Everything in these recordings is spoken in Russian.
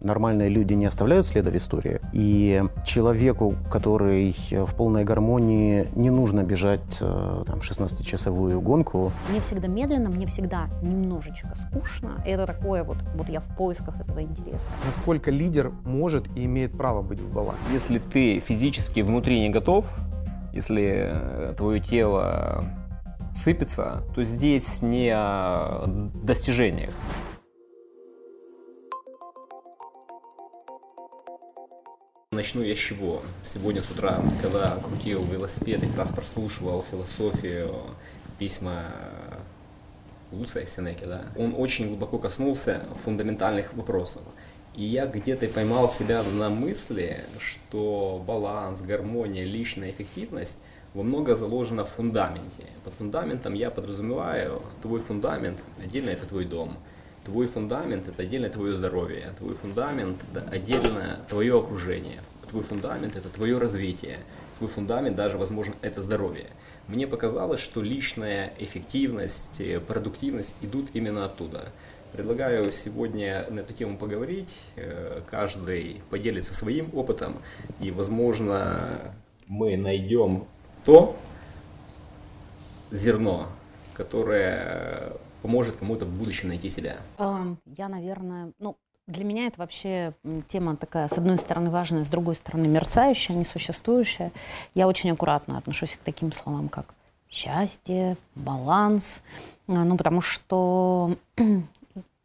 Нормальные люди не оставляют следа в истории. И человеку, который в полной гармонии, не нужно бежать э, там, 16-часовую гонку. Мне всегда медленно, мне всегда немножечко скучно. Это такое вот, вот я в поисках этого интереса. Насколько лидер может и имеет право быть в балансе? Если ты физически внутри не готов, если э, твое тело сыпется, то здесь не о достижениях. Начну я с чего. Сегодня с утра, когда крутил велосипед, и как раз прослушивал философию, письма Луция Сенеки, да, он очень глубоко коснулся фундаментальных вопросов. И я где-то поймал себя на мысли, что баланс, гармония, личная эффективность во много заложено в фундаменте. Под фундаментом я подразумеваю, твой фундамент, отдельно это твой дом. Твой фундамент – это отдельно твое здоровье. Твой фундамент – это отдельно твое окружение. Твой фундамент – это твое развитие. Твой фундамент даже, возможно, это здоровье. Мне показалось, что личная эффективность, продуктивность идут именно оттуда. Предлагаю сегодня на эту тему поговорить. Э, каждый поделится своим опытом, и, возможно, мы найдем то зерно, которое поможет кому-то в будущем найти себя? Я, наверное, ну, для меня это вообще тема такая, с одной стороны, важная, с другой стороны, мерцающая, несуществующая. Я очень аккуратно отношусь к таким словам, как счастье, баланс, а, ну, потому что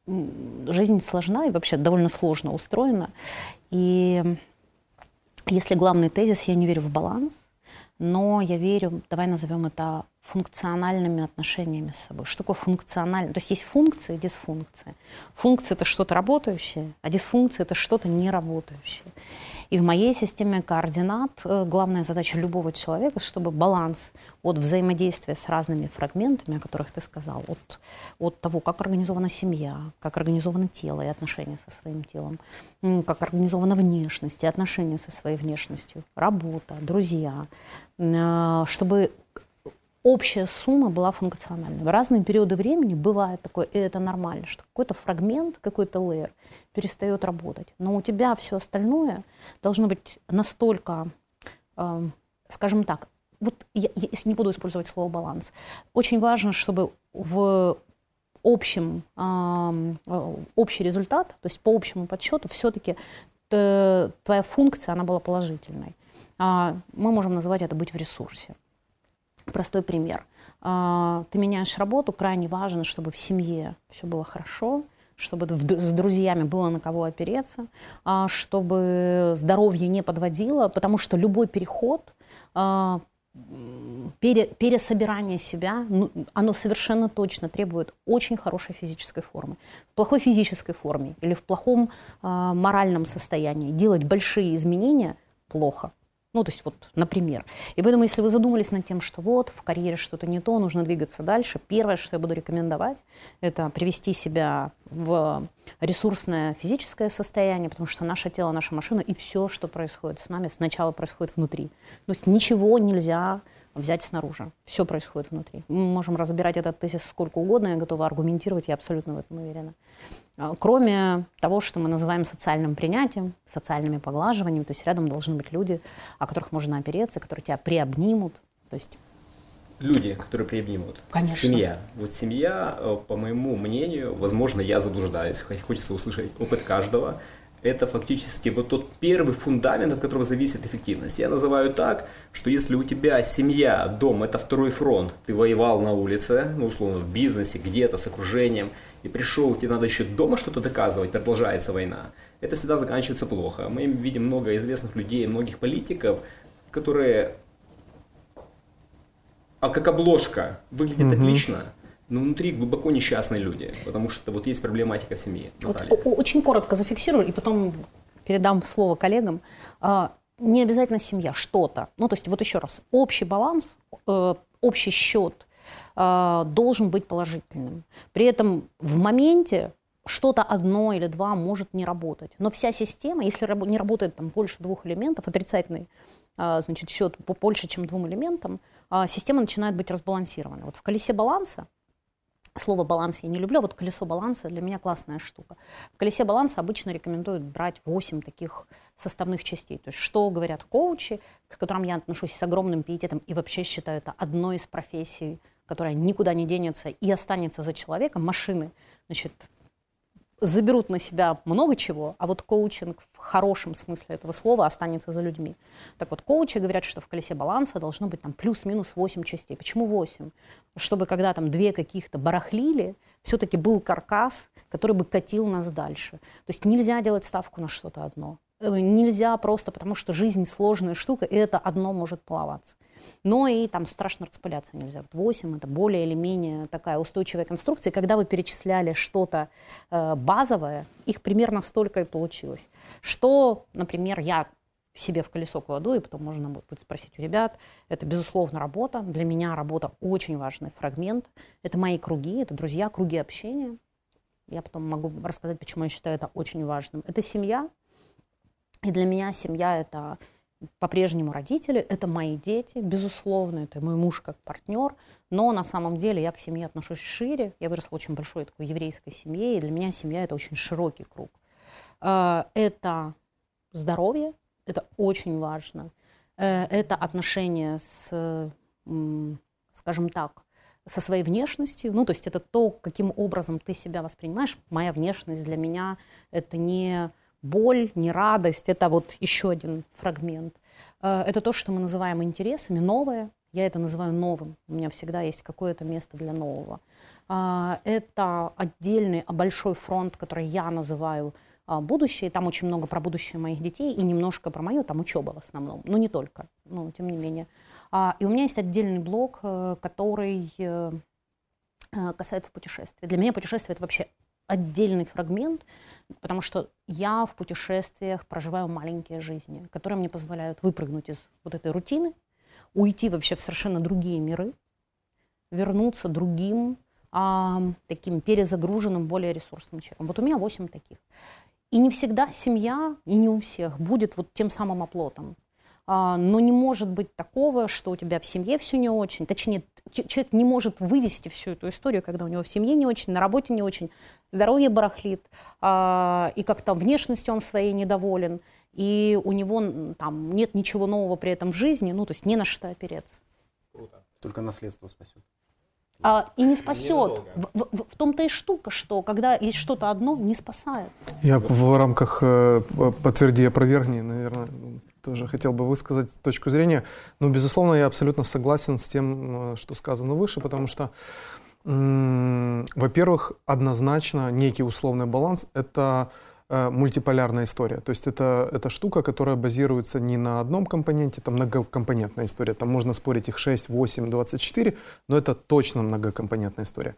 жизнь сложна и вообще довольно сложно устроена. И если главный тезис, я не верю в баланс, но я верю, давай назовем это функциональными отношениями с собой. Что такое функционально? То есть есть функции и дисфункции. Функция – это что-то работающее, а дисфункция – это что-то неработающее. И в моей системе координат э, главная задача любого человека, чтобы баланс от взаимодействия с разными фрагментами, о которых ты сказал, от, от того, как организована семья, как организовано тело и отношения со своим телом, как организована внешность и отношения со своей внешностью, работа, друзья, э, чтобы общая сумма была функциональной. В разные периоды времени бывает такое, и это нормально, что какой-то фрагмент, какой-то лейер перестает работать. Но у тебя все остальное должно быть настолько, э, скажем так, вот я, если не буду использовать слово баланс, очень важно, чтобы в общем, э, общий результат, то есть по общему подсчету, все-таки твоя функция, она была положительной. А мы можем называть это быть в ресурсе. Простой пример. А, ты меняешь работу, крайне важно, чтобы в семье все было хорошо, чтобы с друзьями было на кого опереться, а, чтобы здоровье не подводило, потому что любой переход, а, пересобирание себя, ну, оно совершенно точно требует очень хорошей физической формы. В плохой физической форме или в плохом моральном состоянии делать большие изменения плохо. Ну, то есть вот, например. И поэтому, если вы задумались над тем, что вот в карьере что-то не то, нужно двигаться дальше, первое, что я буду рекомендовать, это привести себя в ресурсное физическое состояние, потому что наше тело, наша машина и все, что происходит с нами, сначала происходит внутри. То есть ничего нельзя взять снаружи. Все происходит внутри. Мы можем разбирать этот тезис сколько угодно, я готова аргументировать, я абсолютно в этом уверена. А, кроме того, что мы называем социальным принятием, социальными поглаживаниями, то есть рядом должны быть люди, о которых можно опереться, которые тебя приобнимут. То есть люди, которые приобнимут. Конечно. Семья. Вот семья, э, по моему мнению, возможно, я заблуждаюсь, хоть хочется услышать опыт каждого, это фактически вот тот первый фундамент, от которого зависит эффективность. Я называю так, что если у тебя семья, дом – это второй фронт, ты воевал на улице, ну, условно, в бизнесе, где-то, с окружением, и пришел, тебе надо еще дома что-то доказывать, продолжается война, это всегда заканчивается плохо. Мы видим много известных людей, многих политиков, которые, а как обложка, выглядит mm-hmm. отлично, но внутри глубоко несчастные люди, потому что вот есть проблематика в семье. Вот, очень коротко зафиксирую и потом передам слово коллегам. А, не обязательно семья, что-то. Ну, то есть вот еще раз, общий баланс, э, общий счет э, должен быть положительным. При этом в моменте что-то одно или два может не работать. Но вся система, если не работает там больше двух элементов, отрицательный э, значит, счет больше, чем двум элементам, система начинает быть разбалансирована. Вот в колесе баланса Слово баланс я не люблю, а вот колесо баланса для меня классная штука. В колесе баланса обычно рекомендуют брать 8 таких составных частей. То есть что говорят коучи, к которым я отношусь с огромным пиететом и вообще считаю это одной из профессий, которая никуда не денется и останется за человеком, машины. Значит, заберут на себя много чего, а вот коучинг в хорошем смысле этого слова останется за людьми. Так вот, коучи говорят, что в колесе баланса должно быть там плюс-минус 8 частей. Почему 8? Чтобы когда там две каких-то барахлили, все-таки был каркас, который бы катил нас дальше. То есть нельзя делать ставку на что-то одно. Э, нельзя просто, потому что жизнь сложная штука, и это одно может плаваться но и там страшно распыляться нельзя. Вот 8 это более или менее такая устойчивая конструкция. Когда вы перечисляли что-то э, базовое, их примерно столько и получилось. Что, например, я себе в колесо кладу, и потом можно будет спросить у ребят. Это, безусловно, работа. Для меня работа очень важный фрагмент. Это мои круги, это друзья, круги общения. Я потом могу рассказать, почему я считаю это очень важным. Это семья. И для меня семья – это по-прежнему родители, это мои дети, безусловно, это мой муж как партнер, но на самом деле я к семье отношусь шире. Я выросла в очень большой такой еврейской семье, и для меня семья – это очень широкий круг. Э, это здоровье, это очень важно. Э, это отношения с, скажем так, со своей внешностью, ну, то есть это то, каким образом ты себя воспринимаешь. Моя внешность для меня – это не боль, не радость. Это вот еще один фрагмент. Э, это то, что мы называем интересами, новое. Я это называю новым. У меня всегда есть какое-то место для нового. А, это отдельный а, большой фронт, который я называю а, будущее. Там очень много про будущее моих детей и немножко про мою, там учеба в основном, но не только, но тем не менее. И у меня есть отдельный блок, э, который э, касается путешествий. Для меня путешествие это вообще отдельный фрагмент, потому что я в путешествиях проживаю маленькие жизни, которые мне позволяют выпрыгнуть из вот этой рутины, уйти вообще в совершенно другие миры, вернуться другим, а, таким перезагруженным, более ресурсным человеком. Вот у меня 8 таких. И не всегда семья, и не у всех, будет вот тем самым оплотом. А, но не может быть такого, что у тебя в семье все не очень. Точнее, человек не может вывести всю эту историю, когда у него в семье не очень, на работе не очень, здоровье барахлит, а, и как-то внешностью он своей недоволен, и у него там нет ничего нового при этом в жизни, ну, то есть не на что опереться. Круто. Только наследство спасет. А, и не спасет. В, в, в том-то и штука, что когда есть что-то одно, не спасает. Я в рамках э, подтверди опровергни, наверное, тоже хотел бы высказать точку зрения. Но, безусловно, я абсолютно согласен с тем, э, что сказано выше, потому что, во-первых, однозначно некий условный баланс – это э, мультиполярная история. То есть это, это штука, которая базируется не на одном компоненте, это многокомпонентная история. Там можно спорить их 6, 8, 24, но это точно многокомпонентная история.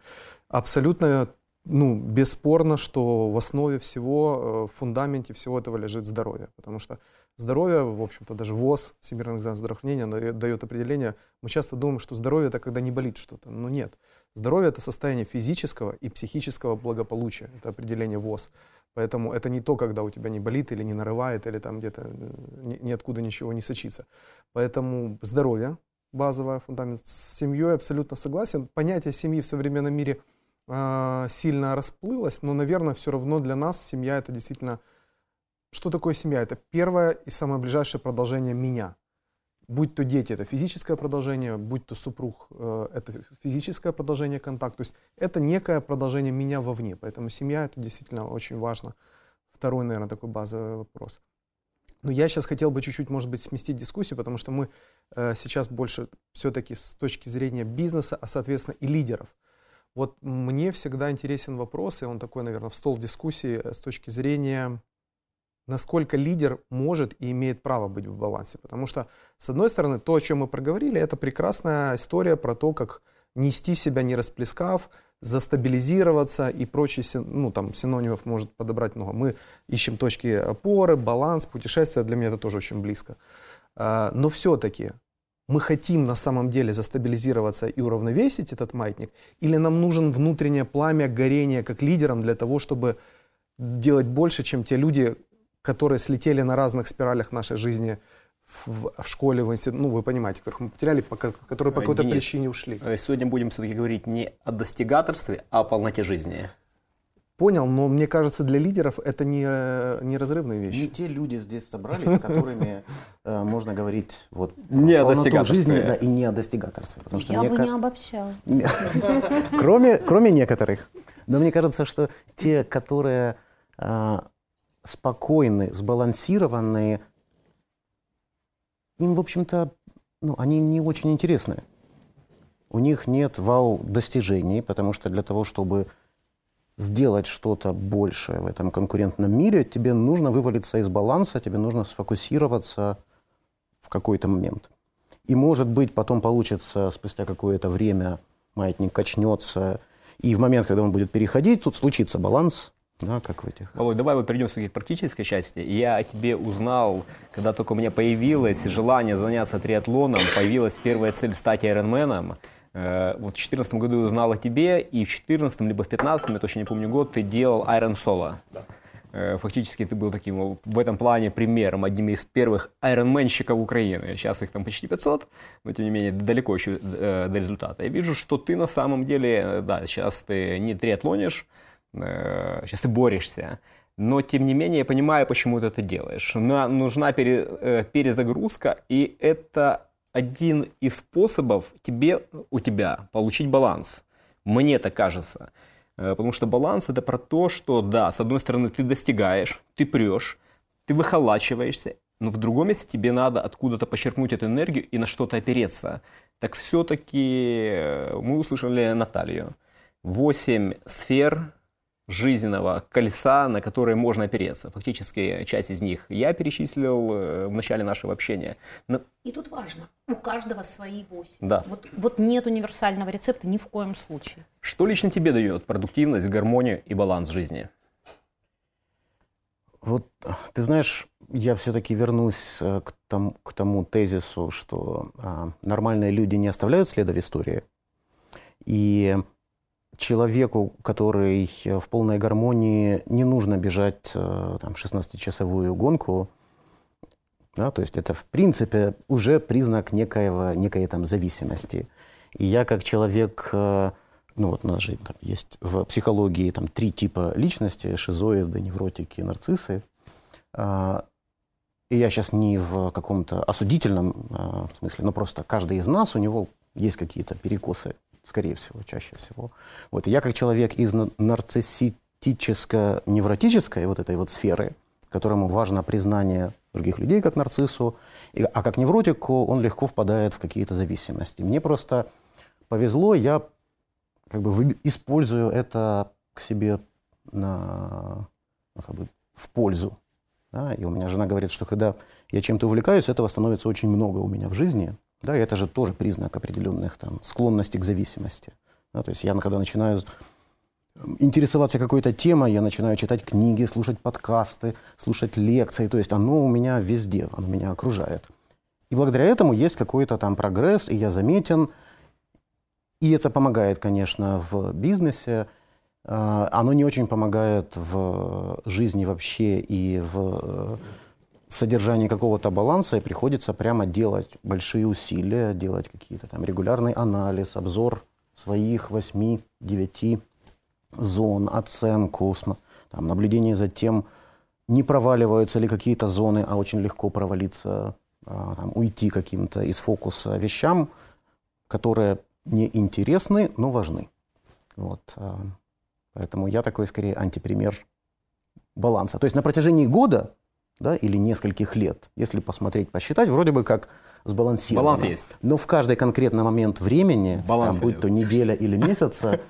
Абсолютно ну, бесспорно, что в основе всего, э, в фундаменте всего этого лежит здоровье. Потому что Здоровье, в общем-то, даже ВОЗ, Всемирный организация здравоохранения, дает определение. Мы часто думаем, что здоровье – это когда не болит что-то. Но нет. Здоровье – это состояние физического и психического благополучия. Это определение ВОЗ. Поэтому это не то, когда у тебя не болит или не нарывает, или там где-то э, ниоткуда ничего не сочится. Поэтому здоровье – базовый фундамент. С семьей абсолютно согласен. Понятие семьи в современном мире э, сильно расплылось, но, наверное, все равно для нас семья – это действительно – что такое семья? Это первое и самое ближайшее продолжение меня. Будь то дети, это физическое продолжение, будь то супруг, э, это физическое продолжение контакта. То есть это некое продолжение меня вовне. Поэтому семья это действительно очень важно. Второй, наверное, такой базовый вопрос. Но я сейчас хотел бы чуть-чуть, может быть, сместить дискуссию, потому что мы э, сейчас больше все-таки с точки зрения бизнеса, а, соответственно, и лидеров. Вот мне всегда интересен вопрос, и он такой, наверное, в стол дискуссии э, с точки зрения насколько лидер может и имеет право быть в балансе. Потому что, с одной стороны, то, о чем мы проговорили, это прекрасная история про то, как нести себя не расплескав, застабилизироваться и прочие ну, там, синонимов может подобрать много. Мы ищем точки опоры, баланс, путешествия, для меня это тоже очень близко. А, но все-таки мы хотим на самом деле застабилизироваться и уравновесить этот маятник, или нам нужен внутреннее пламя, горение как лидерам для того, чтобы делать больше, чем те люди, которые слетели на разных спиралях нашей жизни в, в школе, в институте, ну, вы понимаете, которых мы потеряли, по, которые по какой-то причине ушли. э, Сегодня будем все-таки говорить не о достигаторстве, а о полноте жизни. Понял, но мне кажется, для лидеров это не, э, не разрывные Не вещи. те люди здесь собрались, с которыми э, можно говорить вот Не о достигаторстве. жизни, да, и не о достигаторстве. Потому что Я мне бы не обобщала. кроме, кроме некоторых. Но мне кажется, что те, которые а, спокойны, сбалансированные, им, в общем-то, ну, они не очень интересны. У них нет вау-достижений, потому что для того, чтобы сделать что-то большее в этом конкурентном мире, тебе нужно вывалиться из баланса, тебе нужно сфокусироваться в какой-то момент. И, может быть, потом получится спустя какое-то время маятник качнется, и в момент, когда он будет переходить, тут случится баланс, да, как в этих. Володь, давай мы перейдем все-таки к практической части. Я о тебе узнал, когда только у меня появилось желание заняться триатлоном, появилась первая цель стать айронменом. Э, Вот в 2014 году я узнал о тебе, и в 2014 либо в 2015, я точно не помню год, ты делал Iron Solo. Э, Фактически ты был таким в этом плане примером, одним из первых айронменщиков Украины. Сейчас их там почти 500, но тем не менее далеко еще э, до результата. Я вижу, что ты на самом деле, да, сейчас ты не триатлонишь, сейчас ты борешься, но тем не менее я понимаю, почему ты это делаешь. На- нужна пере- э, перезагрузка, и это один из способов тебе, у тебя получить баланс. Мне так кажется. Э, Потому что баланс это про то, что да, с одной стороны ты достигаешь, ты прешь, ты выхолачиваешься, но в другом месте тебе надо откуда-то почерпнуть эту энергию и на что-то опереться. Так все-таки мы услышали Наталью. Восемь сфер жизненного колеса, на которые можно опереться. Фактически часть из них я перечислил э, в начале нашего общения. Но- И тут важно, у каждого свои восемь. Да. Вот, вот нет универсального рецепта ни в коем случае. Что лично тебе дает продуктивность, гармонию и баланс жизни? Вот, ты знаешь, я все-таки вернусь э, к тому, к тому тезису, что а, нормальные люди не оставляют следа в истории. И человеку, который э, в полной гармонии, не нужно бежать э, там, 16-часовую гонку. Да, то есть это, в принципе, уже признак некоего, некой там зависимости. И я как человек, э, ну вот у нас же там есть в психологии там три типа личности, шизоиды, невротики, нарциссы. А, И я сейчас не в каком-то осудительном смысле, но просто каждый из нас, у него есть какие-то перекосы, скорее всего, чаще всего. Вот, и я как человек из на- нарциссическо-невротической вот этой вот сферы, которому важно признание других людей как нарциссу, и- а как невротику он легко впадает в какие-то зависимости. Мне просто повезло, я как бы использую это к себе на, ну, как бы в пользу. Да? И у меня жена говорит, что когда я чем-то увлекаюсь, этого становится очень много у меня в жизни. Да? И это же тоже признак определенных там, склонностей к зависимости. Да? То есть я когда начинаю интересоваться какой-то темой, я начинаю читать книги, слушать подкасты, слушать лекции. То есть оно у меня везде, оно меня окружает. И благодаря этому есть какой-то там прогресс, и я заметен. И это помогает, конечно, в бизнесе. А, Оно не очень помогает в жизни вообще и в содержании какого-то баланса, и приходится прямо делать большие усилия, делать какие-то там регулярный анализ, обзор своих 8-9 зон, оценку, там, наблюдение за тем, не проваливаются ли какие-то зоны, а очень легко провалиться, а, там, уйти каким-то из фокуса вещам, которые не интересны, но важны. Вот. а, Поэтому я такой скорее антипример баланса. То есть на протяжении года да, или нескольких лет, если посмотреть, посчитать, вроде бы как сбалансировано. Баланс есть. Но в каждый конкретный момент времени, Баланса там, будь то неделя или месяца,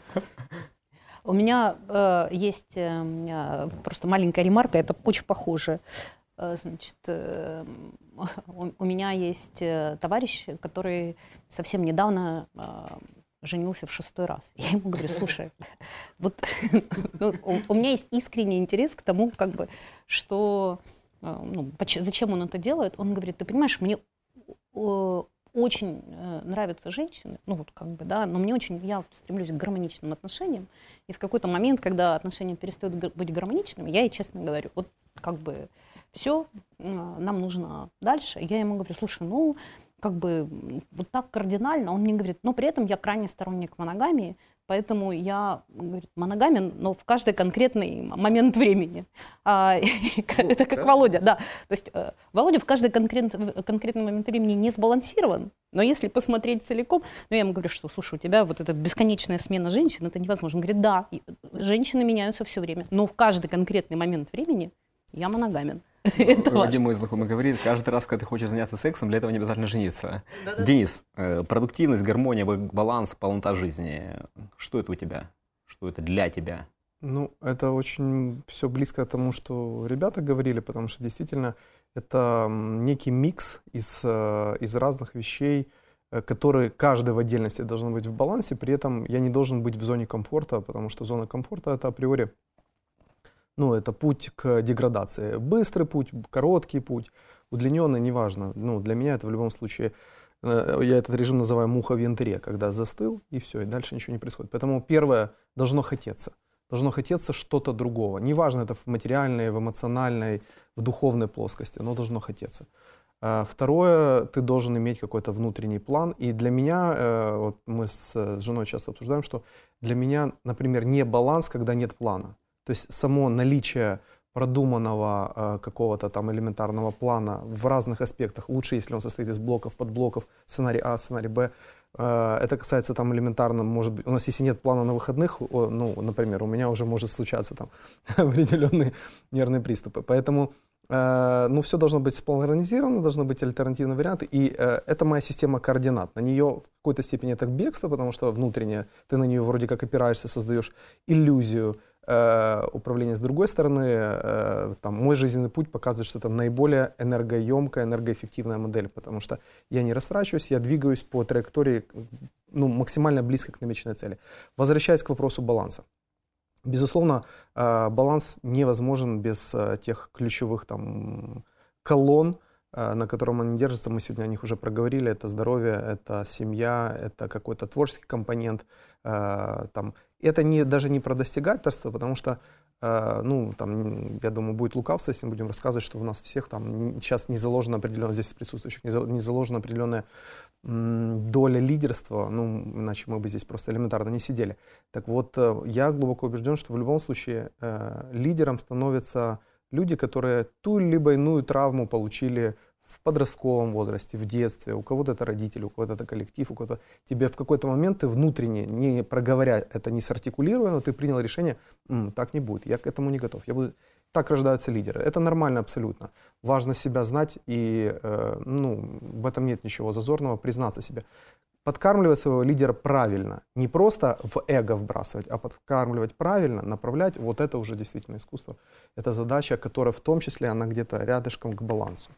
У меня э, есть э, просто маленькая ремарка, это очень похоже. Э, значит, э, у, у меня есть товарищ, который совсем недавно э, женился в шестой раз. Я ему говорю, слушай, вот ну, у, у меня есть искренний интерес к тому, как бы, что, ну, поч- зачем он это делает. Он говорит, ты понимаешь, мне э, очень э, нравятся женщины, ну вот как бы, да, но мне очень, я стремлюсь к гармоничным отношениям, и в какой-то момент, когда отношения перестают быть гармоничными, я ей честно говорю, вот как бы все, нам нужно дальше. Я ему говорю, слушай, ну, как бы вот так кардинально. Он мне говорит, но при этом я крайне сторонник моногамии, Поэтому я говорит, моногамен, но в каждый конкретный момент времени. А, это как Володя, да. То есть э, Володя в каждый конкрет, конкретный момент времени не сбалансирован, но если посмотреть целиком, ну я ему говорю, что, слушай, у тебя вот эта бесконечная смена женщин, это невозможно. Он говорит, да, женщины меняются все время, но в каждый конкретный момент времени я моногамен. Это Один мой знакомый говорит, каждый раз, когда ты хочешь заняться сексом, для этого не обязательно жениться. Денис, э, продуктивность, гармония, баланс, полнота жизни. Что это у тебя? Что это для тебя? Ну, это очень все близко к тому, что ребята говорили, потому что действительно это некий микс из, э, из разных вещей, э, которые каждый в отдельности должен быть в балансе, при этом я не должен быть в зоне комфорта, потому что зона комфорта это априори ну, это путь к деградации. Быстрый путь, короткий путь, удлиненный, неважно. Ну, для меня это в любом случае, э, я этот режим называю муха в янтаре, когда застыл, и все, и дальше ничего не происходит. Поэтому первое, должно хотеться. Должно хотеться что-то другого. Неважно, это в материальной, в эмоциональной, в духовной плоскости, но должно хотеться. А второе, ты должен иметь какой-то внутренний план. И для меня, э, вот мы с женой часто обсуждаем, что для меня, например, не баланс, когда нет плана. То есть само наличие продуманного э, какого-то там элементарного плана в разных аспектах, лучше, если он состоит из блоков, подблоков, сценарий А, сценарий Б. Э, это касается там элементарно, может быть, у нас если нет плана на выходных, о, ну, например, у меня уже может случаться там определенные нервные приступы. Поэтому э, ну, все должно быть спланировано, должны быть альтернативные варианты, и э, это моя система координат. На нее в какой-то степени это бегство, потому что внутренне ты на нее вроде как опираешься, создаешь иллюзию, управления. С другой стороны, э, там, мой жизненный путь показывает, что это наиболее энергоемкая, энергоэффективная модель, потому что я не растрачиваюсь, я двигаюсь по траектории ну, максимально близко к намеченной цели. Возвращаясь к вопросу баланса. Безусловно, э, баланс невозможен без тех ключевых там, колонн, на котором они держатся, мы сегодня о них уже проговорили, это здоровье, это семья, это какой-то творческий компонент, там, это не, даже не про достигательство, потому что, э, ну, там, я думаю, будет лукавство, если мы будем рассказывать, что у нас всех там сейчас не заложена определенная, здесь присутствующих, не заложена определенная доля лидерства, ну, иначе мы бы здесь просто элементарно не сидели. Так вот, э, я глубоко убежден, что в любом случае э, лидером становятся люди, которые ту либо иную травму получили подростковом возрасте, в детстве, у кого-то это родители, у кого-то это коллектив, у кого-то тебе в какой-то момент ты внутренне, не проговоря это, не сартикулируя, но ты принял решение, М, так не будет, я к этому не готов. Я буду... Так рождаются лидеры. Это нормально абсолютно. Важно себя знать, и э, ну, в этом нет ничего зазорного, признаться себе. Подкармливать своего лидера правильно. Не просто в эго вбрасывать, а подкармливать правильно, направлять. Вот это уже действительно искусство. Это задача, которая в том числе, она где-то рядышком к балансу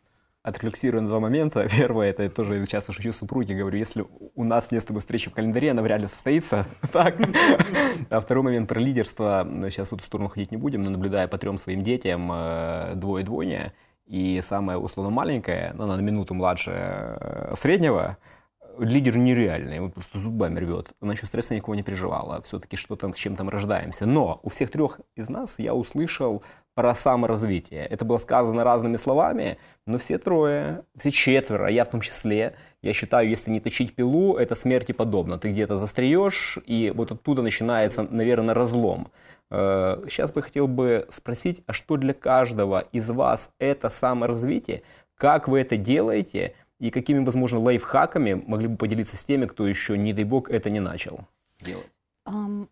отрефлексирую на два момента. Первое, это я тоже часто шучу супруге, говорю, если у нас нет с тобой встречи в календаре, она вряд ли состоится. так. А второй момент про лидерство. Сейчас в эту сторону ходить не будем, но наблюдая по трем своим детям, э, двое-двойня, и самая условно маленькая, ну, она на минуту младше э, среднего, лидер нереальный, он просто зубами рвет. Она еще стресса никого не переживала, все-таки что-то, с чем-то мы рождаемся. Но у всех трех из нас я услышал про саморазвитие. Это было сказано разными словами, но все трое, все четверо, я в том числе, я считаю, если не точить пилу, это смерти подобно. Ты где-то застреешь, и вот оттуда начинается, наверное, разлом. Э, сейчас бы хотел бы спросить, а что для каждого из вас это саморазвитие? Как вы это делаете? И какими, возможно, лайфхаками могли бы поделиться с теми, кто еще, не дай бог, это не начал делать? Um,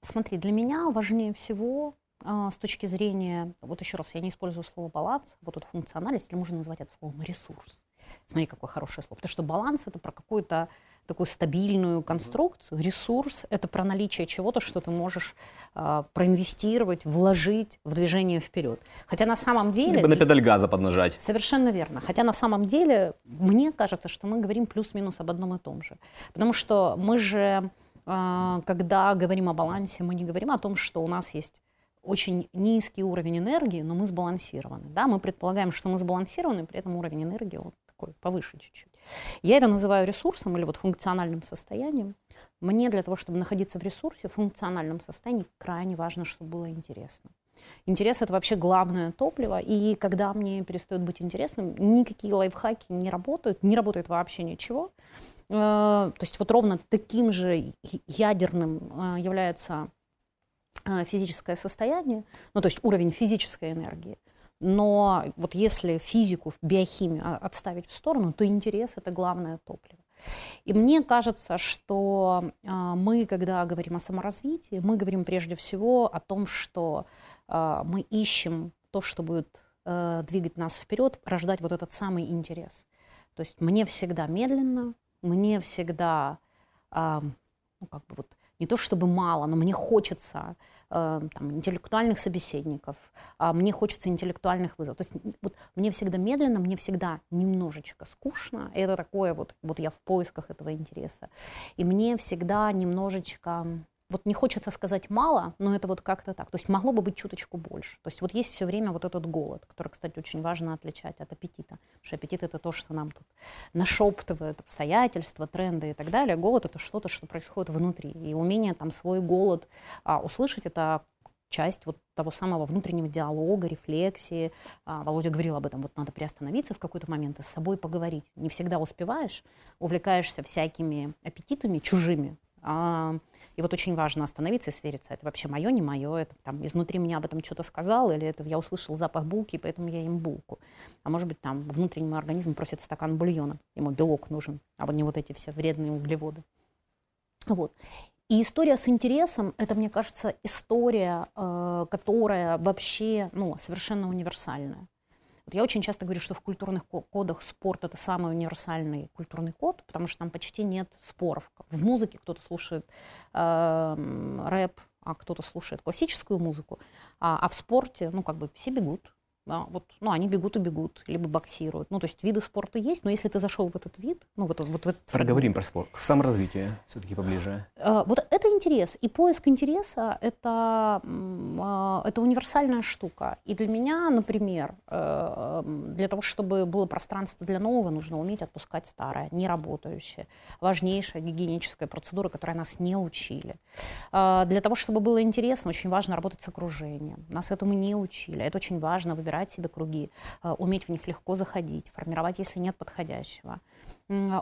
смотри, для меня важнее всего а, с точки зрения, вот еще раз, я не использую слово баланс, вот эту функциональность, или можно назвать это словом ресурс. Смотри, какое хорошее слово. Потому что баланс это про какую-то такую стабильную конструкцию. Ресурс это про наличие чего-то, что ты можешь э, проинвестировать, вложить в движение вперед. Хотя на самом деле... Либо на педаль газа поднажать. Совершенно верно. Хотя на самом деле мне кажется, что мы говорим плюс-минус об одном и том же. Потому что мы же, э, когда говорим о балансе, мы не говорим о том, что у нас есть очень низкий уровень энергии, но мы сбалансированы. Да? Мы предполагаем, что мы сбалансированы, при этом уровень энергии вот такой повыше чуть-чуть. Я это называю ресурсом или вот функциональным состоянием. Мне для того, чтобы находиться в ресурсе, в функциональном состоянии, крайне важно, чтобы было интересно. Интерес — это вообще главное топливо, и когда мне перестает быть интересным, никакие лайфхаки не работают, не работает вообще ничего. Э, то есть вот ровно таким же ядерным э, является э, физическое состояние, ну то есть уровень физической энергии. Но вот если физику, биохимию отставить в сторону, то интерес — это главное топливо. И мне кажется, что мы, когда говорим о саморазвитии, мы говорим прежде всего о том, что мы ищем то, что будет двигать нас вперед, рождать вот этот самый интерес. То есть мне всегда медленно, мне всегда, э, ну, как бы вот, не то чтобы мало, но мне хочется э, там, интеллектуальных собеседников, э, мне хочется интеллектуальных вызовов. То есть вот, мне всегда медленно, мне всегда немножечко скучно. Это такое вот, вот я в поисках этого интереса. И мне всегда немножечко вот не хочется сказать мало, но это вот как-то так. То есть могло бы быть чуточку больше. То есть вот есть все время вот этот голод, который, кстати, очень важно отличать от аппетита. Потому что аппетит это то, что нам тут нашептывают обстоятельства, тренды и так далее. Голод это что-то, что происходит внутри. И умение там свой голод а, услышать это часть вот того самого внутреннего диалога, рефлексии. А, Володя говорил об этом, вот надо приостановиться в какой-то момент и с собой поговорить. Не всегда успеваешь, увлекаешься всякими аппетитами чужими, и вот очень важно остановиться и свериться, это вообще мое, не мое, это там изнутри меня об этом что-то сказал, или это я услышал запах булки, поэтому я ем булку. А может быть, там внутренний мой организм просит стакан бульона, ему белок нужен, а вот не вот эти все вредные углеводы. Вот. И история с интересом, это, мне кажется, история, э, которая вообще ну, совершенно универсальная. Вот я очень часто говорю, что в культурных кодах спорт это самый универсальный культурный код, потому что там почти нет споров. В музыке кто-то слушает э, рэп, а кто-то слушает классическую музыку, а, а в спорте, ну, как бы все бегут, да, вот, ну, они бегут и бегут, либо боксируют. Ну, то есть виды спорта есть, но если ты зашел в этот вид, ну, вот, вот в этот... Проговорим про спорт. Саморазвитие все-таки поближе. Э, вот это интерес. И поиск интереса это, э, это универсальная штука. И для меня, например, э, для того, чтобы было пространство для нового, нужно уметь отпускать старое, неработающее. Важнейшая гигиеническая процедура, которой нас не учили. Для того, чтобы было интересно, очень важно работать с окружением. Нас этому не учили. Это очень важно выбирать выбирать себе круги, э, уметь в них легко заходить, формировать, если нет подходящего.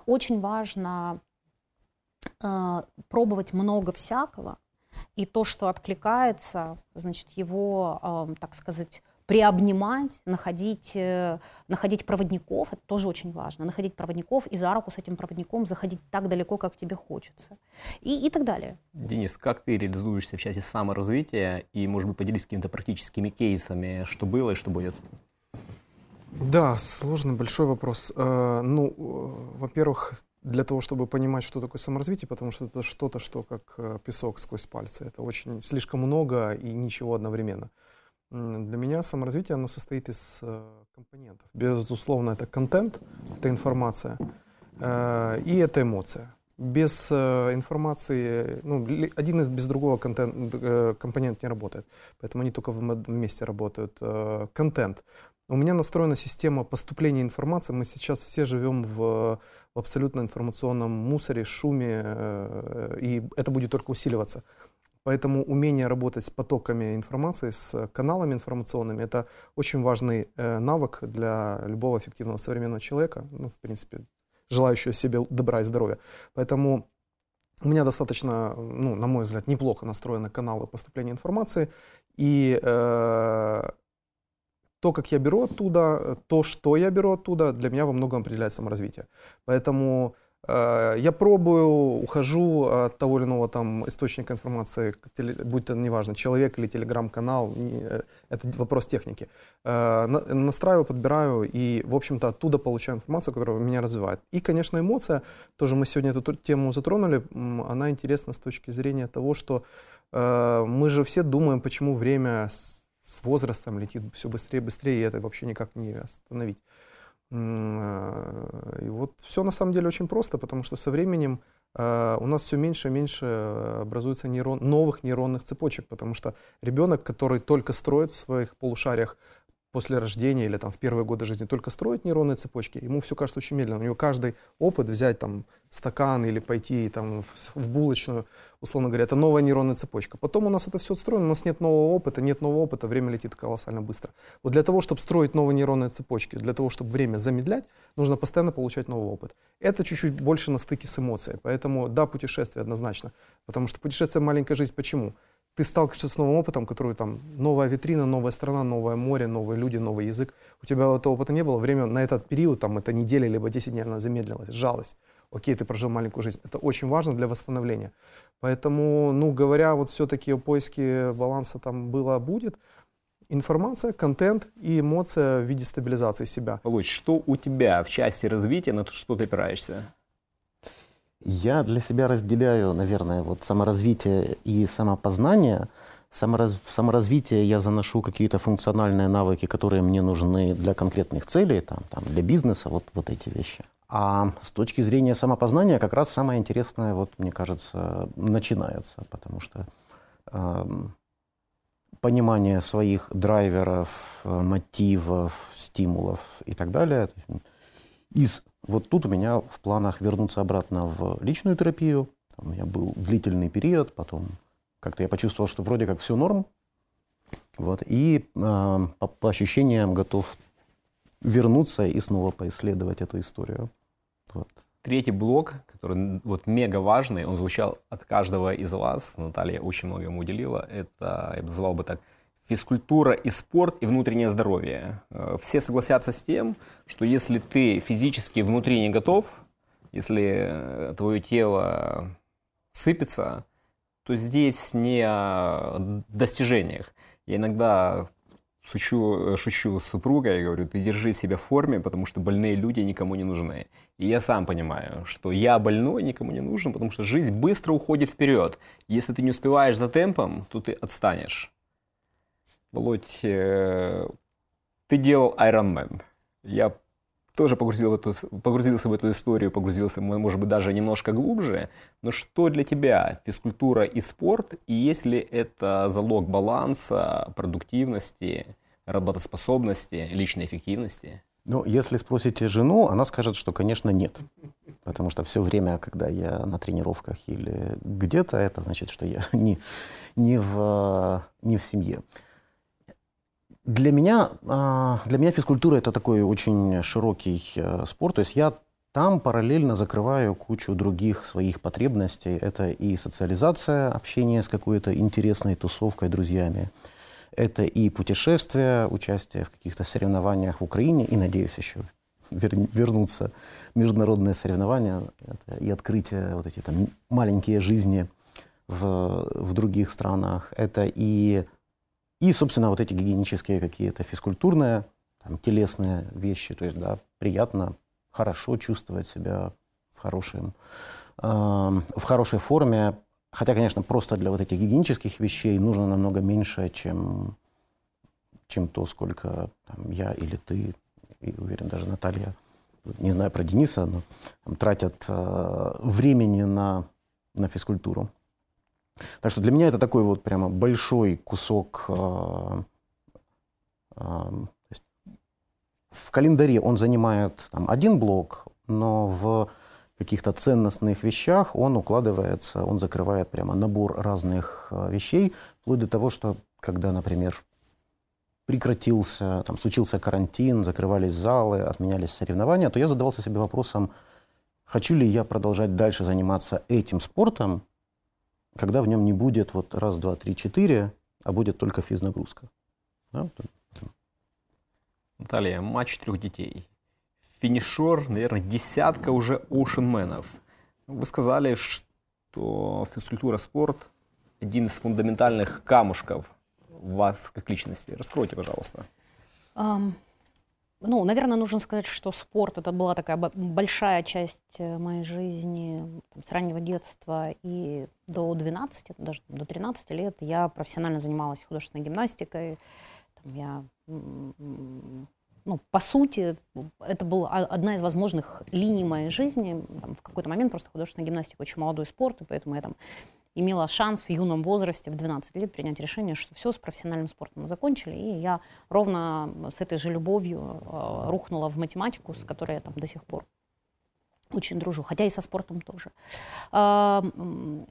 Очень важно э, пробовать много всякого, и то, что откликается, значит, его, э, так сказать, приобнимать, находить, находить проводников, это тоже очень важно, находить проводников и за руку с этим проводником заходить так далеко, как тебе хочется, и, и так далее. Денис, как ты реализуешься в части саморазвития и, может быть, поделись какими-то практическими кейсами, что было и что будет? Да, сложный, большой вопрос. Э, ну, э, во-первых, для того, чтобы понимать, что такое саморазвитие, потому что это что-то, что как э, песок сквозь пальцы. Это очень слишком много и ничего одновременно. Для меня саморазвитие, оно состоит из э, компонентов. Безусловно, это контент, это информация, э, и это эмоция. Без э, информации, ну, один из без другого контент, компонент не работает. Поэтому они только вместе работают. Контент. У меня настроена система поступления информации. Мы сейчас все живем в, в абсолютно информационном мусоре, шуме, и это будет только усиливаться. Поэтому умение работать с потоками информации, с каналами информационными, это очень важный э, навык для любого эффективного современного человека, ну, в принципе, желающего себе добра и здоровья. Поэтому у меня достаточно, ну, на мой взгляд, неплохо настроены каналы поступления информации. И э, то, как я беру оттуда, то, что я беру оттуда, для меня во многом определяет саморазвитие. Поэтому я пробую, ухожу от того или иного там источника информации, будь то неважно, человек или телеграм-канал, э, это вопрос техники. Э, настраиваю, подбираю и, в общем-то, оттуда получаю информацию, которая меня развивает. И, конечно, эмоция, тоже мы сегодня эту тему затронули, она интересна с точки зрения того, что мы же все думаем, почему время с возрастом летит все быстрее и быстрее, и это вообще никак не остановить. Э, и вот все на самом деле очень просто, потому что со временем э, у нас все меньше и меньше образуется нейрон, новых нейронных цепочек, потому что ребенок, который только строит в своих полушариях после рождения или там в первые годы жизни только строит нейронные цепочки, ему все кажется очень медленно. У него каждый опыт взять там стакан или пойти там в, в булочную, условно говоря, это новая нейронная цепочка. Потом у нас это все отстроено, у нас нет нового опыта, нет нового опыта, время летит колоссально быстро. Вот для того, чтобы строить новые нейронные цепочки, для того, чтобы время замедлять, нужно постоянно получать новый опыт. Это чуть-чуть больше на стыке с эмоцией. Поэтому да, путешествие однозначно. Потому что путешествие маленькая жизнь. Почему? Ты сталкиваешься с новым опытом, который там новая витрина, новая страна, новое море, новые люди, новый язык. У тебя этого опыта не было. Время на этот период, там, это неделя, либо 10 дней, она замедлилась, сжалась. Окей, ты прожил маленькую жизнь. Это очень важно для восстановления. Поэтому, ну, говоря вот все-таки о поиске баланса там было, будет, информация, контент и эмоция в виде стабилизации себя. Володь, что у тебя в части развития, на что ты опираешься? Я для себя разделяю, наверное, вот саморазвитие и самопознание. Самораз... В саморазвитие я заношу какие-то функциональные навыки, которые мне нужны для конкретных целей, там, там, для бизнеса, вот, вот эти вещи. А с точки зрения самопознания как раз самое интересное, вот, мне кажется, начинается, потому что э, понимание своих драйверов, мотивов, стимулов и так далее из вот тут у меня в планах вернуться обратно в личную терапию. У меня был длительный период, потом как-то я почувствовал, что вроде как все норм. Вот, и э, по, по ощущениям готов вернуться и снова поисследовать эту историю. Вот. Третий блок, который вот мега важный, он звучал от каждого из вас, Наталья очень много ему уделила, это, я бы назвал бы так, физкультура и спорт и внутреннее здоровье. Э, все согласятся с тем, что если ты физически внутри не готов, если э, твое тело сыпется, то здесь не о достижениях. Я иногда шучу, шучу с супругой, я говорю, ты держи себя в форме, потому что больные люди никому не нужны. И я сам понимаю, что я больной никому не нужен, потому что жизнь быстро уходит вперед. Если ты не успеваешь за темпом, то ты отстанешь. Володь, э, ты делал Iron Man. Я тоже погрузил в эту, погрузился в эту историю, погрузился, может быть, даже немножко глубже. Но что для тебя физкультура и спорт? И есть ли это залог баланса, продуктивности, работоспособности, личной эффективности? Ну, если спросите жену, она скажет, что, конечно, нет. Потому что все время, когда я на тренировках или где-то, это значит, что я не, не, в, не в семье. Для меня, а, для меня физкультура это такой очень широкий э, спорт. То есть я там параллельно закрываю кучу других своих потребностей. Это и социализация, общение с какой-то интересной тусовкой, друзьями. Это и путешествия, участие в каких-то соревнованиях в Украине. И, надеюсь, еще вернуться международные соревнования. И открытие вот эти там маленькие жизни в, в других странах. Это и и, собственно, вот эти гигиенические какие-то физкультурные, там, телесные вещи. То есть, да, приятно, хорошо чувствовать себя в, хорошем, э, в хорошей форме. Хотя, конечно, просто для вот этих гигиенических вещей нужно намного меньше, чем, чем то, сколько там, я или ты, и уверен, даже Наталья, не знаю про Дениса, но там, тратят э, времени на, на физкультуру. Так что для меня это такой вот прямо большой кусок. Э, э, в календаре он занимает там, один блок, но в каких-то ценностных вещах он укладывается, он закрывает прямо набор разных э, вещей, вплоть до того, что когда, например, прекратился, там случился карантин, закрывались залы, отменялись соревнования, то я задавался себе вопросом, хочу ли я продолжать дальше заниматься этим спортом, когда в нем не будет вот раз, два, три, четыре, а будет только физнагрузка. Да? Наталья, мать четырех детей. Финишер, наверное, десятка уже оушенменов. Вы сказали, что физкультура, спорт – один из фундаментальных камушков вас как личности. Раскройте, пожалуйста. Um, ну, наверное, нужно сказать, что спорт это была такая большая часть э, моей жизни там, с раннего детства и до 12, даже до 13 лет я профессионально занималась художественной гимнастикой. Там, я, ну, по сути, это была одна из возможных линий моей жизни. Там, в какой-то момент просто художественная гимнастика очень молодой спорт, и поэтому я там имела шанс в юном возрасте, в 12 лет, принять решение, что все, с профессиональным спортом закончили, и я ровно с этой же любовью э, рухнула в математику, с которой я там до сих пор очень дружу, хотя и со спортом тоже. А,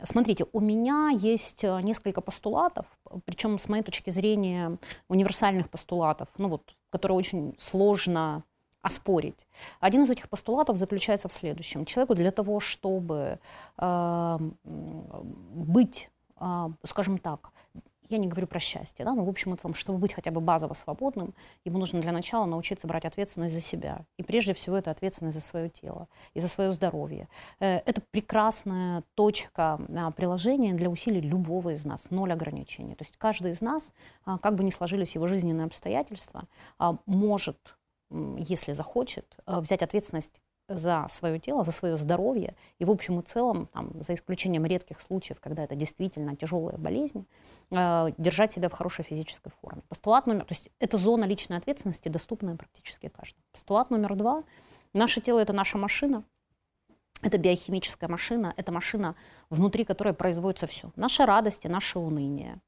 смотрите, у меня есть э, несколько постулатов, причем с моей точки зрения универсальных постулатов, ну вот, которые очень сложно оспорить. Один из этих постулатов заключается в следующем. Человеку для того, чтобы э, быть, э, скажем так, я не говорю про счастье, да, но в общем и целом, чтобы быть хотя бы базово свободным, ему нужно для начала научиться брать ответственность за себя. И прежде всего это ответственность за свое тело и за свое здоровье. Э, это прекрасная точка а, приложения для усилий любого из нас, ноль ограничений. То есть каждый из нас, а, как бы ни сложились его жизненные обстоятельства, а, может если захочет, взять ответственность за свое тело, за свое здоровье. И в общем и целом, там, за исключением редких случаев, когда это действительно тяжелая болезнь, э, держать себя в хорошей физической форме. Постулат номер, то есть это зона личной ответственности, доступная практически каждому. Постулат номер два. Наше тело – это наша машина, это биохимическая машина, это машина, внутри которой производится все. Наши радости, наше уныние,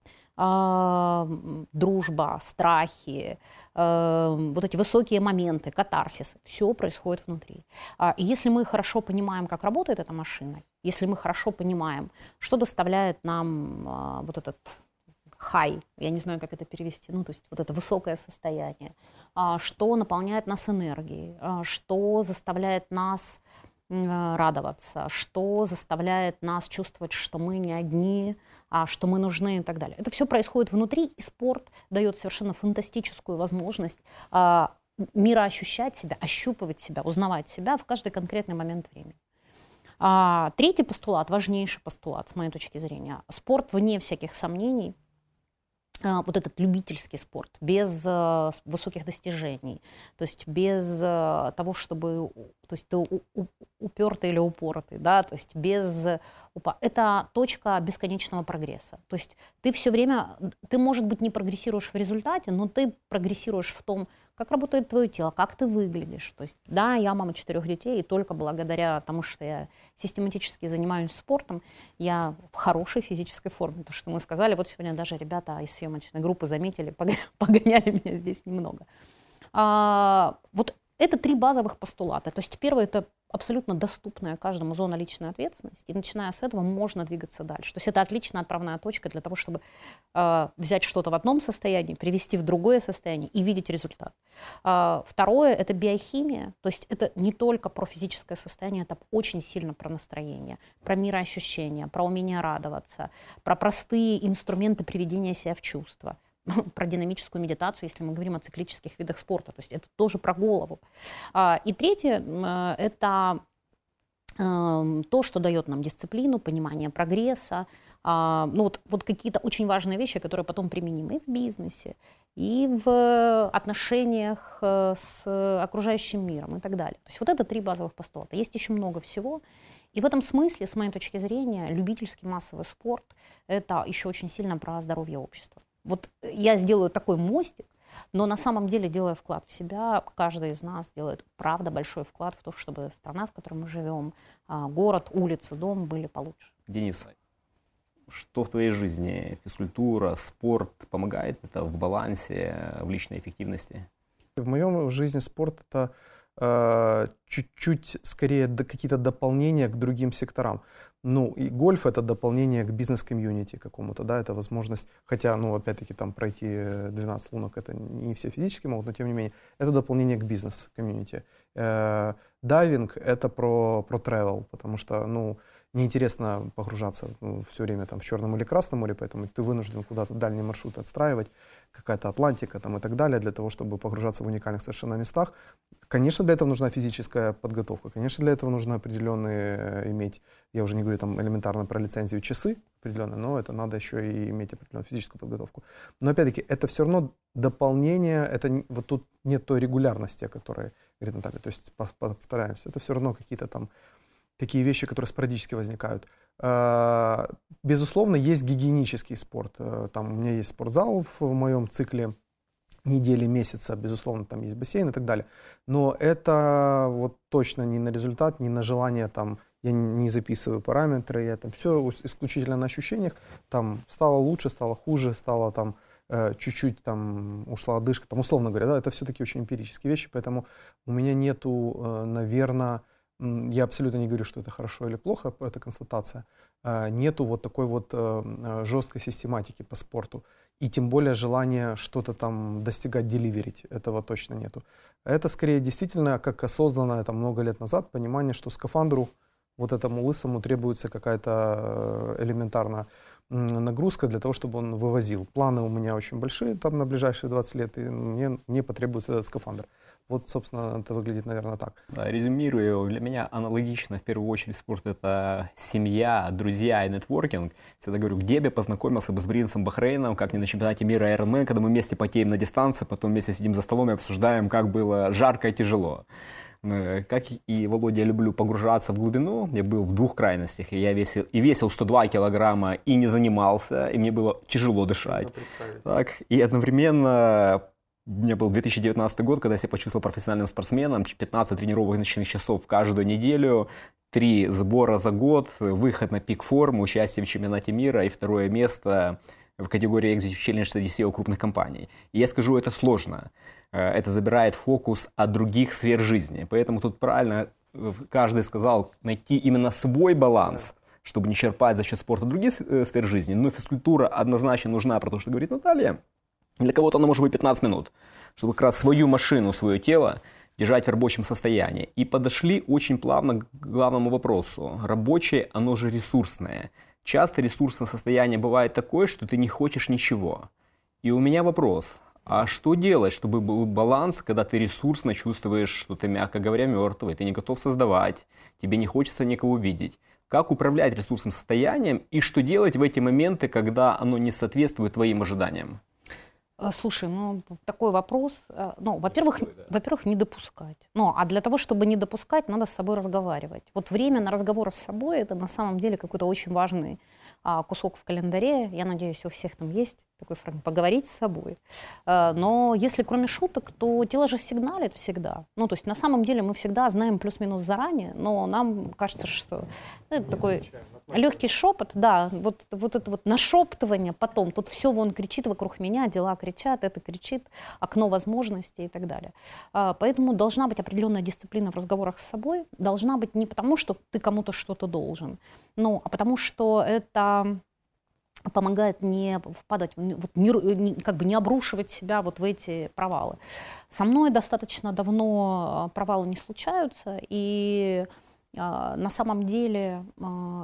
дружба, страхи, вот эти высокие моменты, катарсис, все происходит внутри. А, и если мы хорошо понимаем, как работает эта машина, если мы хорошо понимаем, что доставляет нам а, вот этот хай, я не знаю, как это перевести, ну, то есть вот это высокое состояние, а, что наполняет нас энергией, что заставляет нас радоваться, что заставляет нас чувствовать, что мы не одни, а что мы нужны и так далее. Это все происходит внутри, и спорт дает совершенно фантастическую возможность а, мироощущать себя, ощупывать себя, узнавать себя в каждый конкретный момент времени. А, третий постулат, важнейший постулат, с моей точки зрения, спорт, вне всяких сомнений, вот этот любительский спорт, без э, высоких достижений, то есть без э, того, чтобы, то есть ты упертый или упоротый, да, то есть без упа. Это точка бесконечного прогресса. То есть ты все время, ты, может быть, не прогрессируешь в результате, но ты прогрессируешь в том, как работает твое тело, как ты выглядишь. То есть, да, я мама четырех детей, и только благодаря тому, что я систематически занимаюсь спортом, я в хорошей физической форме. То, что мы сказали, вот сегодня даже ребята из съемочной группы заметили, погоняли меня здесь немного. А, вот это три базовых постулата. То есть первое – это абсолютно доступная каждому зона личной ответственности, и начиная с этого можно двигаться дальше. То есть это отличная отправная точка для того, чтобы э, взять что-то в одном состоянии, привести в другое состояние и видеть результат. Э, второе – это биохимия, то есть это не только про физическое состояние, это очень сильно про настроение, про мироощущение, про умение радоваться, про простые инструменты приведения себя в чувство – про динамическую медитацию, если мы говорим о циклических видах спорта. То есть это тоже про голову. А, и третье – это эм, то, что дает нам дисциплину, понимание прогресса, а, ну вот, вот какие-то очень важные вещи, которые потом применимы и в бизнесе, и в отношениях э, с окружающим миром и так далее. То есть вот это три базовых постулата. Есть еще много всего. И в этом смысле, с моей точки зрения, любительский массовый спорт – это еще очень сильно про здоровье общества. Вот я сделаю такой мостик, но на самом деле, делая вклад в себя, каждый из нас делает, правда, большой вклад в то, чтобы страна, в которой мы живем, а, город, улицы, дом были получше. Денис, что в твоей жизни? Физкультура, спорт помогает это в балансе, в личной эффективности? В моем жизни спорт это чуть-чуть скорее какие-то дополнения к другим секторам. Ну, и гольф это дополнение к бизнес-комьюнити какому-то, да, это возможность, хотя, ну, опять-таки, там пройти 12 лунок это не все физически могут, но тем не менее, это дополнение к бизнес-комьюнити. Э, дайвинг это про, про travel, потому что, ну, неинтересно погружаться ну, все время там в Черном или Красном море, поэтому ты вынужден куда-то дальние маршруты отстраивать, какая-то Атлантика там и так далее, для того, чтобы погружаться в уникальных совершенно местах. Конечно, для этого нужна физическая подготовка, конечно, для этого нужно определенные э, иметь, я уже не говорю там элементарно про лицензию часы определенные, но это надо еще и иметь определенную физическую подготовку. Но опять-таки, это все равно дополнение, это вот тут нет той регулярности, о которой говорит Наталья, то есть повторяемся, это все равно какие-то там такие вещи, которые спорадически возникают. Э, безусловно, есть гигиенический спорт. Э, там у меня есть спортзал в моем цикле недели, месяца, безусловно, там есть бассейн и так далее. Но это вот точно не на результат, не на желание там я не записываю параметры, я там все исключительно на ощущениях, там стало лучше, стало хуже, стало там э, чуть-чуть там ушла одышка, там условно говоря, да, это все-таки очень эмпирические вещи, поэтому у меня нету, э, наверное, я абсолютно не говорю, что это хорошо или плохо, это констатация, э, нету вот такой вот жесткой систематики по спорту и тем более желания что-то там достигать, деливерить, этого точно нету. Это скорее действительно как осознанное там много лет назад понимание, что скафандру вот этому лысому требуется какая-то элементарная нагрузка для того, чтобы он вывозил. Планы у меня очень большие там на ближайшие 20 лет, и мне, мне потребуется этот скафандр. Вот, собственно, это выглядит, наверное, так. Резюмирую, для меня аналогично, в первую очередь, спорт — это семья, друзья и нетворкинг. Всегда говорю, где бы я познакомился бы с Бринсом Бахрейном, как не на чемпионате мира Ironman, когда мы вместе потеем на дистанции, потом вместе сидим за столом и обсуждаем, как было жарко и тяжело. Э, как и Володя, я люблю погружаться в глубину. Я был в двух крайностях. И я весил, и весил 102 килограмма, и не занимался, и мне было тяжело дышать. Так, и одновременно меня был 2019 год, когда я себя почувствовал профессиональным спортсменом, 15 тренировок ночных часов каждую неделю, три сбора за год, выход на пик формы, участие в чемпионате мира и второе место в категории Executive Challenge среди SEO крупных компаний. И я скажу, это сложно. Э, это забирает фокус от других сфер жизни. Поэтому тут правильно э, каждый сказал найти именно свой баланс, чтобы не черпать за счет спорта других э, сфер жизни. Но физкультура однозначно нужна, потому что говорит Наталья. Для кого-то она может быть 15 минут, чтобы как раз свою машину, свое тело держать в рабочем состоянии. И подошли очень плавно к главному вопросу. Рабочее, оно же ресурсное. Часто ресурсное состояние бывает такое, что ты не хочешь ничего. И у меня вопрос, а что делать, чтобы был баланс, когда ты ресурсно чувствуешь, что ты, мягко говоря, мертвый, ты не готов создавать, тебе не хочется никого видеть? Как управлять ресурсным состоянием и что делать в эти моменты, когда оно не соответствует твоим ожиданиям? Э, слушай, ну такой вопрос. Э, ну, во-первых, да. во-первых, не допускать. Ну, а для того, чтобы не допускать, надо с собой разговаривать. Вот время на разговор с собой это на самом деле какой-то очень важный кусок в календаре. Я надеюсь, у всех там есть такой фрагмент, поговорить с собой. А, но если кроме шуток, то тело же сигналит всегда. Ну, то есть на самом деле мы всегда знаем плюс-минус заранее, но нам кажется, что ну, это такой легкий шепот, да, вот, вот это вот нашептывание потом, тут все вон кричит вокруг меня, дела кричат, это кричит, окно возможностей и так далее. А, поэтому должна быть определенная дисциплина в разговорах с собой, должна быть не потому, что ты кому-то что-то должен, ну, а потому что это помогает не впадать, вот не, как бы не обрушивать себя вот в эти провалы. Со мной достаточно давно а, провалы не случаются, и э, на самом деле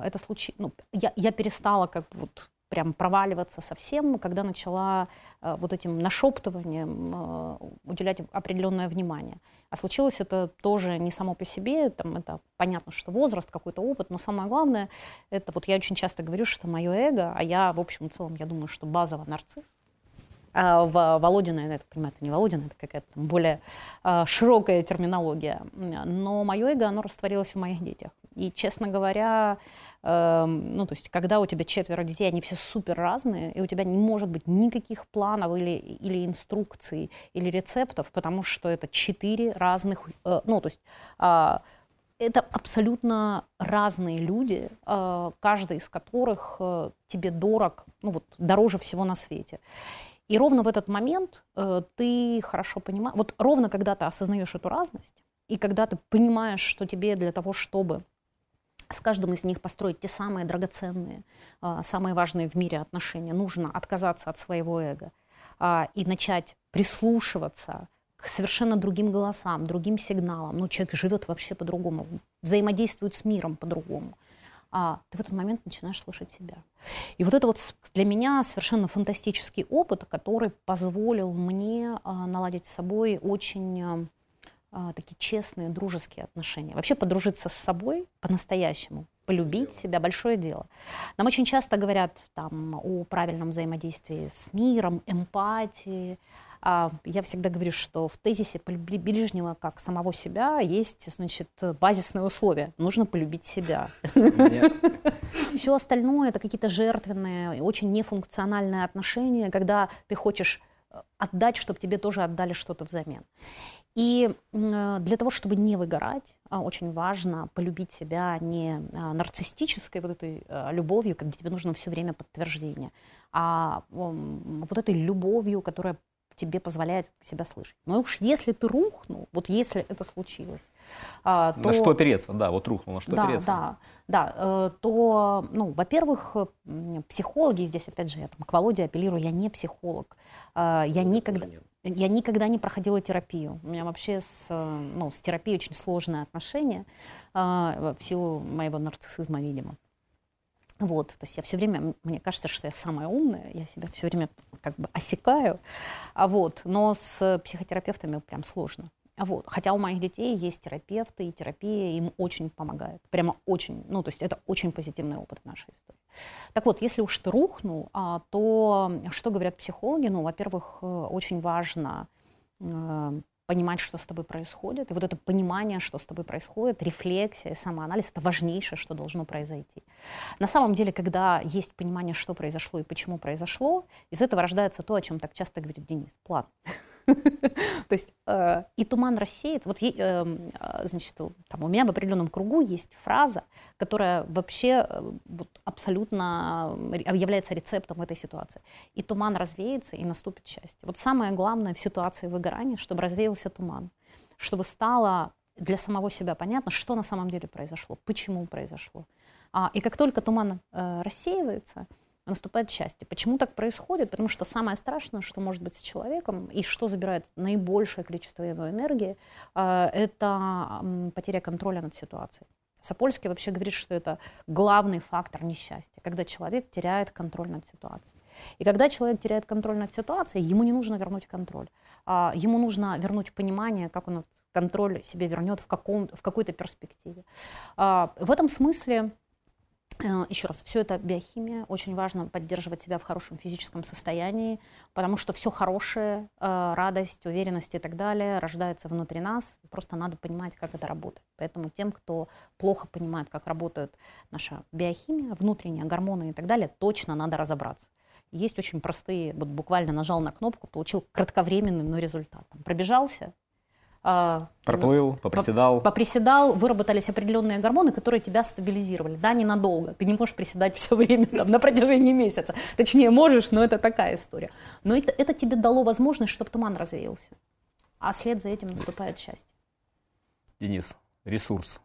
это случилось, ну, я, я перестала как бы вот прям проваливаться совсем, когда начала э, вот этим нашептыванием э, уделять определенное внимание. А случилось это тоже не само по себе, там это понятно, что возраст, какой-то опыт, но самое главное, это вот я очень часто говорю, что мое эго, а я в общем и целом, я думаю, что базово нарцисс, а в Володина, я так понимаю, это не Володина, это какая-то более а, широкая терминология. Но мое эго, оно растворилось в моих детях. И, честно говоря, ну, то есть, когда у тебя четверо детей, они все супер разные, и у тебя не может быть никаких планов или, или инструкций, или рецептов, потому что это четыре разных, э, ну, то есть, а, это абсолютно разные люди, э, каждый из которых э, тебе дорог, ну, вот, дороже всего на свете. И ровно в этот момент ты хорошо понимаешь, вот ровно когда ты осознаешь эту разность, и когда ты понимаешь, что тебе для того, чтобы с каждым из них построить те самые драгоценные, а, самые важные в мире отношения. Нужно отказаться от своего эго а, и начать прислушиваться к совершенно другим голосам, другим сигналам. Ну, человек живет вообще по-другому, взаимодействует с миром по-другому. А ты в этот момент начинаешь слышать себя. И вот это вот для меня совершенно фантастический опыт, который позволил мне а, наладить с собой очень а, такие честные, дружеские отношения. Вообще подружиться с собой по-настоящему, полюбить себя – большое дело. Нам очень часто говорят там, о правильном взаимодействии с миром, эмпатии. А я всегда говорю, что в тезисе «полюби ближнего как самого себя» есть значит, базисное условие. Нужно полюбить себя. Все остальное – это какие-то жертвенные, очень нефункциональные отношения, когда ты хочешь э, отдать, чтобы тебе тоже отдали что-то взамен. И э, для того, чтобы не выгорать, а, очень важно полюбить себя не а, нарциссической вот этой а, любовью, когда тебе нужно все время подтверждение, а вот этой любовью, которая тебе позволяет себя слышать. Но уж если ты рухнул, вот если это случилось, то... На что опереться, да, вот рухнул, на что да, опереться. Да, да, э, то, ну, во-первых, психологи, здесь опять же я там, к Володе апеллирую, я не психолог, я никогда... Я никогда не проходила терапию. У меня вообще с, ну, с терапией очень сложные отношения в силу моего нарциссизма, видимо. Вот, то есть я все время, мне кажется, что я самая умная, я себя все время как бы осекаю, а вот, но с психотерапевтами прям сложно. А вот. Хотя у моих детей есть терапевты, и терапия им очень помогает. Прямо очень, ну, то есть это очень позитивный опыт в нашей истории. Так вот, если уж ты рухнул, а, то что говорят психологи? Ну, во-первых, э, очень важно э, понимать, что с тобой происходит. И вот это понимание, что с тобой происходит, рефлексия, самоанализ, это важнейшее, что должно произойти. На самом деле, когда есть понимание, что произошло и почему произошло, из этого рождается то, о чем так часто говорит Денис, план. То есть э, и туман рассеет. Вот, эм, э, значит, там у меня в определенном кругу есть фраза, которая вообще э, абсолютно является рецептом этой ситуации. И туман развеется, и наступит счастье. Вот самое главное в ситуации выгорания, чтобы развеялся туман, чтобы стало для самого себя понятно, что на самом деле произошло, почему произошло. А, и как только туман э, рассеивается, наступает счастье. Почему так происходит? Потому что самое страшное, что может быть с человеком, и что забирает наибольшее количество его энергии, э, это потеря контроля над ситуацией. Сапольский вообще говорит, что это главный фактор несчастья, когда человек теряет контроль над ситуацией. И когда человек теряет контроль над ситуацией, ему не нужно вернуть контроль. А, ему нужно вернуть понимание, как он контроль себе вернет в, каком, в какой-то перспективе. А, в этом смысле Э, Еще раз, все это биохимия. Очень важно поддерживать себя в хорошем физическом состоянии, потому что все хорошее, э, радость, уверенность и так далее рождается внутри нас. Просто надо понимать, как это работает. Поэтому тем, кто плохо понимает, как работает наша биохимия, внутренние гормоны и так далее, точно надо разобраться. Есть очень простые, вот буквально нажал на кнопку, получил кратковременный, но результат. Пробежался, а, Проплыл, поприседал. Поприседал, выработались определенные гормоны, которые тебя стабилизировали. Да, ненадолго. Ты не можешь приседать все время там, на протяжении месяца. Точнее, можешь, но это такая история. Но это, это тебе дало возможность, чтобы туман развеялся. А след за этим наступает счастье. Денис, ресурс.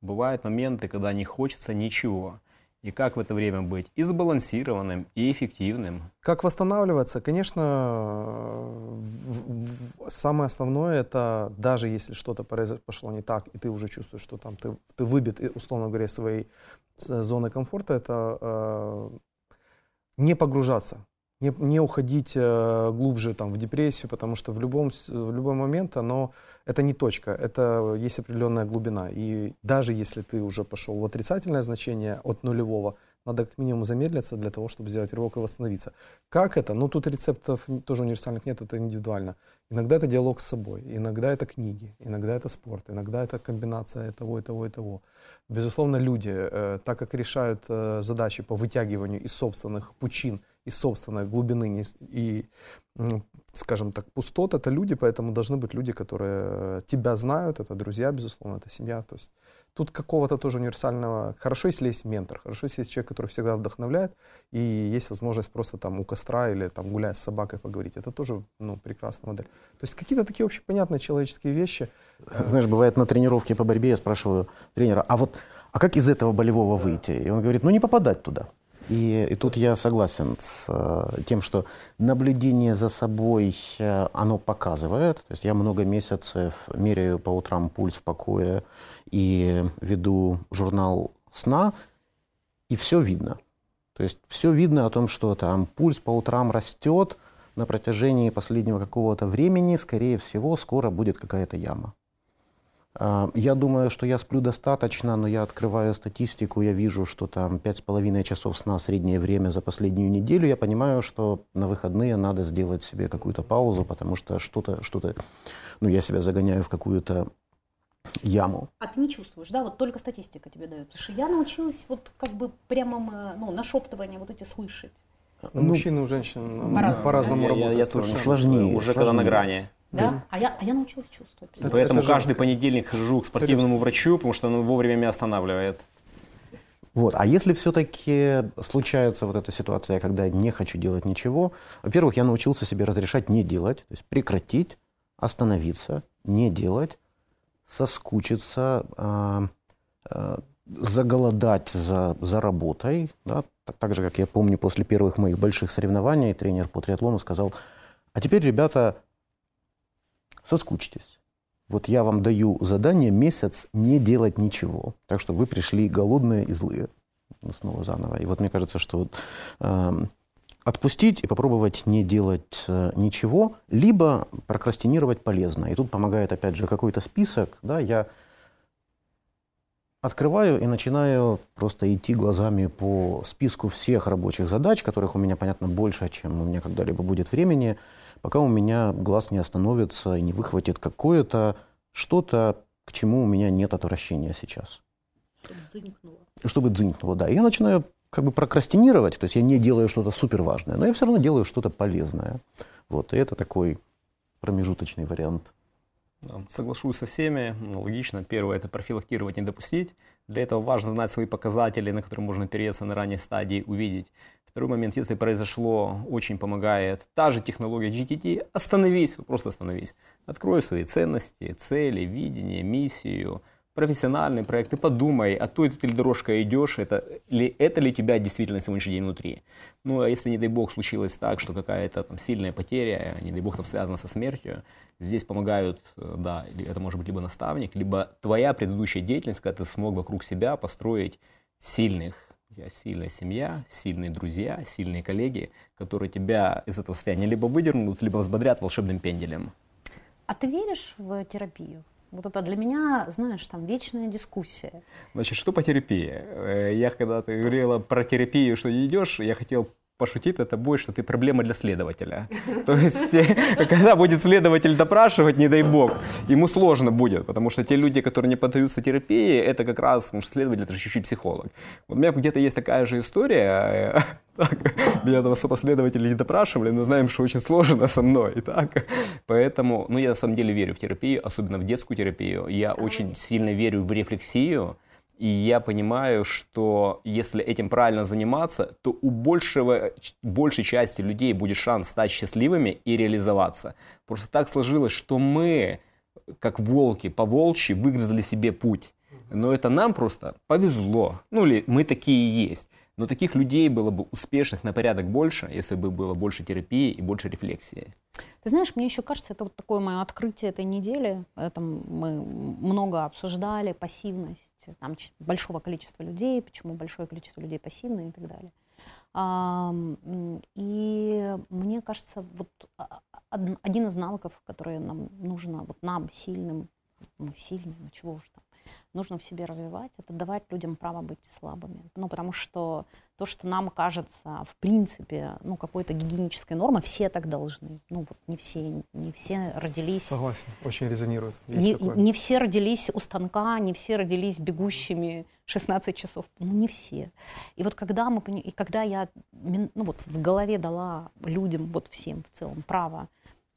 Бывают моменты, когда не хочется ничего. И как в это время быть и сбалансированным, и эффективным? Как восстанавливаться? Конечно, самое основное это даже если что-то пошло не так, и ты уже чувствуешь, что там ты, ты выбит, условно говоря, своей зоны комфорта, это э, не погружаться не, не уходить э, глубже там, в депрессию, потому что в, любом, в любой момент оно, это не точка, это есть определенная глубина. И даже если ты уже пошел в отрицательное значение от нулевого, надо как минимум замедлиться для того, чтобы сделать рывок и восстановиться. Как это? Ну, тут рецептов тоже универсальных нет, это индивидуально. Иногда это диалог с собой, иногда это книги, иногда это спорт, иногда это комбинация того и того и того. Безусловно, люди, э, так как решают э, задачи по вытягиванию из собственных пучин из собственной глубины и, скажем так, пустот, это люди, поэтому должны быть люди, которые тебя знают, это друзья, безусловно, это семья. То есть тут какого-то тоже универсального... Хорошо, если есть ментор, хорошо, если есть человек, который всегда вдохновляет, и есть возможность просто там у костра или там гуляя с собакой поговорить. Это тоже ну, прекрасная модель. То есть какие-то такие общепонятные человеческие вещи. Знаешь, бывает на тренировке по борьбе, я спрашиваю тренера, а вот а как из этого болевого выйти? И он говорит, ну не попадать туда. И, и тут я согласен с э, тем, что наблюдение за собой, э, оно показывает. То есть я много месяцев меряю по утрам пульс в покое и веду журнал сна, и все видно. То есть все видно о том, что там пульс по утрам растет на протяжении последнего какого-то времени, скорее всего, скоро будет какая-то яма. А, я думаю, что я сплю достаточно, но я открываю статистику, я вижу, что там 5,5 часов сна среднее время за последнюю неделю. Я понимаю, что на выходные надо сделать себе какую-то паузу, потому что что-то, что-то, ну, я себя загоняю в какую-то яму. А ты не чувствуешь, да? Вот только статистика тебе дает. Потому что я научилась вот как бы прямо, ну, нашептывание вот эти слышать. Ну, мужчины, у женщин по-разному, по-разному работают. Я, я, я сложнее. Уже сложнее. когда на грани. Да? А, я, а я научилась чувствовать. Это, Поэтому это каждый понедельник хожу к спортивному врачу, потому что он вовремя меня останавливает. Вот. А если все-таки случается вот эта ситуация, когда я не хочу делать ничего, во-первых, я научился себе разрешать не делать, то есть прекратить, остановиться, не делать, соскучиться, э, э, заголодать за, за работой. Да? Так, так же, как я помню, после первых моих больших соревнований тренер по триатлону сказал, а теперь, ребята, соскучьтесь. Вот я вам даю задание месяц не делать ничего. Так что вы пришли голодные и злые. Снова заново. И вот мне кажется, что вот, э, отпустить и попробовать не делать э, ничего, либо прокрастинировать полезно. И тут помогает, опять же, какой-то список. Да, я открываю и начинаю просто идти глазами по списку всех рабочих задач, которых у меня, понятно, больше, чем у меня когда-либо будет времени пока у меня глаз не остановится и не выхватит какое-то что-то, к чему у меня нет отвращения сейчас. Чтобы дзынькнуло. Чтобы дзынькнуло, да. И я начинаю как бы прокрастинировать, то есть я не делаю что-то супер важное, но я все равно делаю что-то полезное. Вот, и это такой промежуточный вариант. Соглашусь со всеми. Логично. Первое – это профилактировать, не допустить. Для этого важно знать свои показатели, на которые можно опереться на ранней стадии, увидеть, Второй момент, если произошло, очень помогает та же технология GTT, остановись, просто остановись. Открой свои ценности, цели, видение, миссию, профессиональный проект, и подумай, а той ты ли дорожкой идешь, это ли, это ли тебя действительно сегодняшний день внутри. Ну, а если, не дай бог, случилось так, что какая-то там сильная потеря, не дай бог, там связана со смертью, здесь помогают, э, да, это может быть либо наставник, либо твоя предыдущая деятельность, когда ты смог вокруг себя построить сильных тебя сильная семья, сильные друзья, сильные коллеги, которые тебя из этого состояния либо выдернут, либо взбодрят волшебным пенделем. А ты веришь в терапию? Вот это для меня, знаешь, там вечная дискуссия. Значит, что по терапии? Э, я когда ты говорила про терапию, что идешь, я хотел пошутит это будет, что ты проблема для следователя. То есть, э, когда будет следователь допрашивать, не дай бог, ему сложно будет, потому что те люди, которые не поддаются терапии, это как раз, потому что следователь это чуть-чуть психолог. Вот у меня где-то есть такая же история, э, так, меня там особо следователи не допрашивали, но знаем, что очень сложно со мной. И так. Поэтому, ну, я на самом деле верю в терапию, особенно в детскую терапию. Я очень сильно верю в рефлексию, и я понимаю, что если этим правильно заниматься, то у большего, большей части людей будет шанс стать счастливыми и реализоваться. Просто так сложилось, что мы, как волки, по волчьи, выгрызли себе путь. Но это нам просто повезло. Ну или мы такие есть. Но таких людей было бы успешных на порядок больше, если бы было больше терапии и больше рефлексии. Ты знаешь, мне еще кажется, это вот такое мое открытие этой недели. Это мы много обсуждали пассивность там, большого количества людей, почему большое количество людей пассивны и так далее. И мне кажется, вот один из навыков, которые нам нужно, вот нам, сильным, ну, сильным, чего уж там, нужно в себе развивать, это давать людям право быть слабыми. Ну, потому что то, что нам кажется, в принципе, ну, какой-то гигиенической нормой, все так должны. Ну, вот не все, не все родились... Согласен, очень резонирует. не, не все родились у станка, не все родились бегущими 16 часов. Ну, не все. И вот когда мы, и когда я, ну, вот в голове дала людям, вот всем в целом, право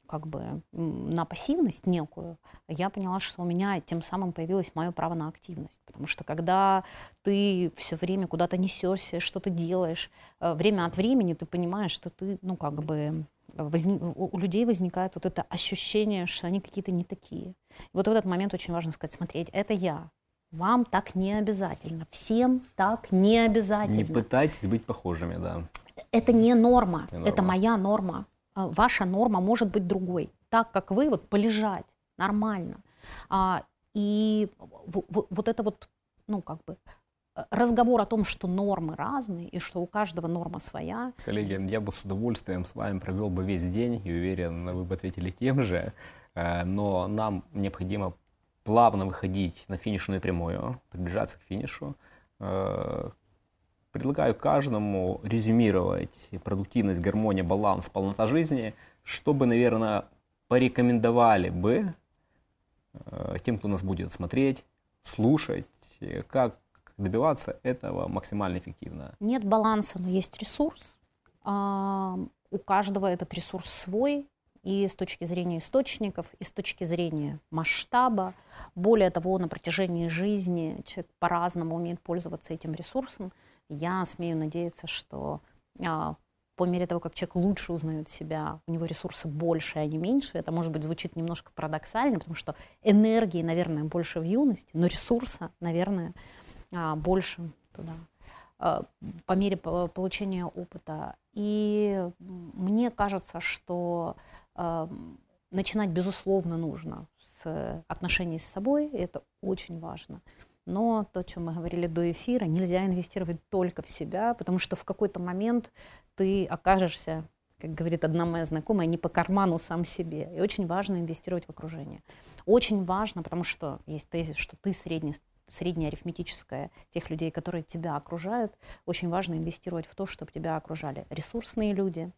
как бы на пассивность некую, я поняла, что у меня тем самым появилось мое право на активность. Потому что когда ты все время куда-то несешься, что ты делаешь, э, время от времени ты понимаешь, что ты, ну, как бы возник, у людей возникает вот это ощущение, что они какие-то не такие. И вот в этот момент очень важно сказать, смотреть, это я, вам так не обязательно. Всем так не обязательно. Не пытайтесь быть похожими, да. Это не норма. Не норма. Это моя норма. А, ваша норма может быть другой. Так как вы, вот полежать нормально. А, и вот это вот, ну как бы, разговор о том, что нормы разные и что у каждого норма своя. Коллеги, я бы с удовольствием с вами провел бы весь день и уверен, вы бы ответили тем же, э, но нам необходимо плавно выходить на финишную прямую, приближаться к финишу, э, Предлагаю каждому резюмировать продуктивность, гармония, баланс, полнота жизни, чтобы, наверное, порекомендовали бы э, тем, кто нас будет смотреть, слушать, как добиваться этого максимально эффективно. Нет баланса, но есть ресурс. А, у каждого этот ресурс свой. и с точки зрения источников, и с точки зрения масштаба. Более того, на протяжении жизни человек по-разному умеет пользоваться этим ресурсом. Я смею надеяться, что а, по мере того, как человек лучше узнает себя, у него ресурсы больше, а не меньше. Это, может быть, звучит немножко парадоксально, потому что энергии, наверное, больше в юности, но ресурса, наверное, а, больше туда а, по мере получения опыта. И мне кажется, что начинать, безусловно, нужно с отношений с собой, это очень важно. Но то, о чем мы говорили до эфира, нельзя инвестировать только в себя, потому что в какой-то момент ты окажешься, как говорит одна моя знакомая, не по карману сам себе. И очень важно инвестировать в окружение. Очень важно, потому что есть тезис, что ты средний арифметическая тех людей, которые тебя окружают, очень важно инвестировать в то, чтобы тебя окружали ресурсные люди,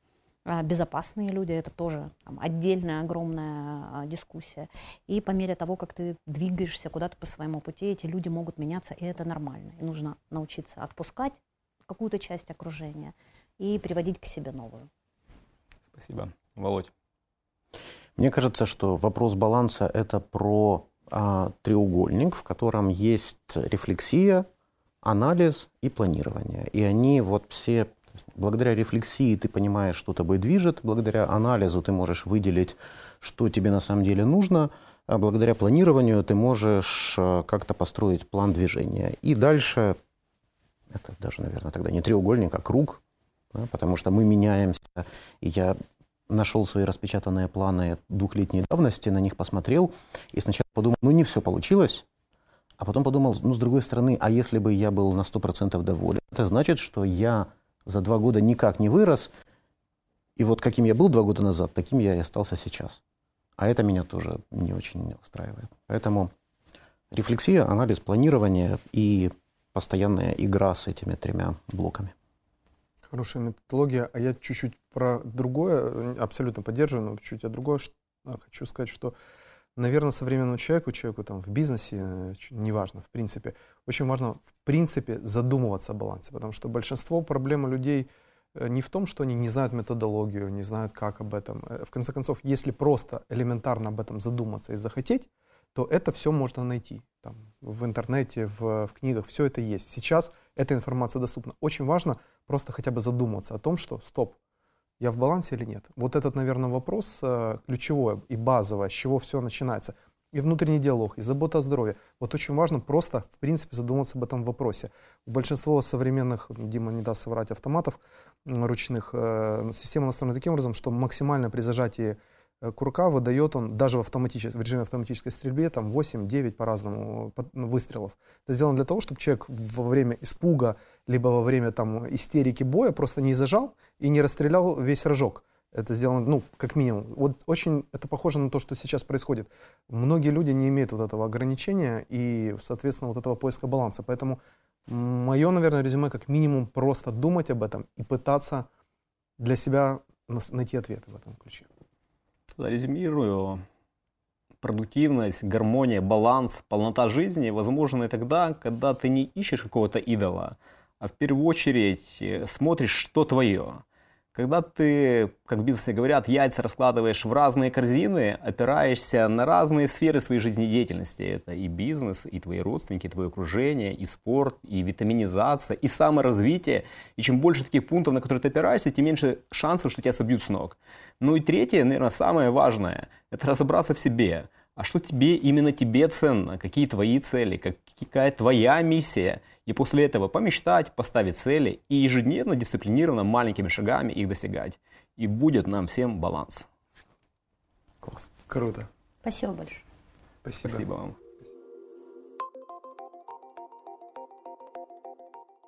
безопасные люди, это тоже там, отдельная огромная а, дискуссия. И по мере того, как ты двигаешься куда-то по своему пути, эти люди могут меняться, и это нормально. И нужно научиться отпускать какую-то часть окружения и приводить к себе новую. Спасибо. Володь. Мне кажется, что вопрос баланса – это про а, треугольник, в котором есть рефлексия, анализ и планирование. И они вот все Благодаря рефлексии ты понимаешь, что тобой движет, благодаря анализу ты можешь выделить, что тебе на самом деле нужно, а благодаря планированию ты можешь э, как-то построить план движения. И дальше, это даже, наверное, тогда не треугольник, а круг, да, потому что мы меняемся. И я нашел свои распечатанные планы двухлетней давности, на них посмотрел, и сначала подумал, ну не все получилось, а потом подумал, ну с другой стороны, а если бы я был на 100% доволен, это значит, что я за два года никак не вырос. И вот каким я был два года назад, таким я и остался сейчас. А это меня тоже не очень устраивает. Поэтому рефлексия, анализ, планирование и постоянная игра с этими тремя блоками. Хорошая методология. А я чуть-чуть про другое, абсолютно поддерживаю, но чуть-чуть о другое а, хочу сказать, что, наверное, современному человеку, человеку там в бизнесе, э, неважно, в принципе, очень важно принципе задумываться о балансе, потому что большинство проблем людей э, не в том, что они не знают методологию, не знают, как об этом. Э, в конце концов, если просто элементарно об этом задуматься и захотеть, то это все можно найти. Там, в интернете, в, в книгах, все это есть. Сейчас эта информация доступна. Очень важно просто хотя бы задуматься о том, что стоп, я в балансе или нет. Вот этот, наверное, вопрос э, ключевой и базовый, с чего все начинается и внутренний диалог, и забота о здоровье. Вот очень важно просто, в принципе, задуматься об этом вопросе. Большинство современных, Дима не даст соврать, автоматов ручных, э, система настроена таким образом, что максимально при зажатии э, курка выдает он даже в, автоматической, в режиме автоматической стрельбе там 8-9 по-разному ну, выстрелов. Это сделано для того, чтобы человек во время испуга, либо во время там, истерики боя просто не зажал и не расстрелял весь рожок это сделано, ну, как минимум. Вот очень это похоже на то, что сейчас происходит. Многие люди не имеют вот этого ограничения и, соответственно, вот этого поиска баланса. Поэтому мое, наверное, резюме как минимум просто думать об этом и пытаться для себя найти ответы в этом ключе. Резюмирую. Продуктивность, гармония, баланс, полнота жизни возможны тогда, когда ты не ищешь какого-то идола, а в первую очередь э, смотришь, что твое. Когда ты, как в бизнесе говорят, яйца раскладываешь в разные корзины, опираешься на разные сферы своей жизнедеятельности. Это и бизнес, и твои родственники, и твое окружение, и спорт, и витаминизация, и саморазвитие. И чем больше таких пунктов, на которые ты опираешься, тем меньше шансов, что тебя собьют с ног. Ну и третье, наверное, самое важное, это разобраться в себе. А что тебе, именно тебе ценно? Какие твои цели? Какая твоя миссия? И после этого помечтать, поставить цели и ежедневно, дисциплинированно, маленькими шагами их достигать. И будет нам всем баланс. Класс. Круто. Спасибо большое. Спасибо. Спасибо вам.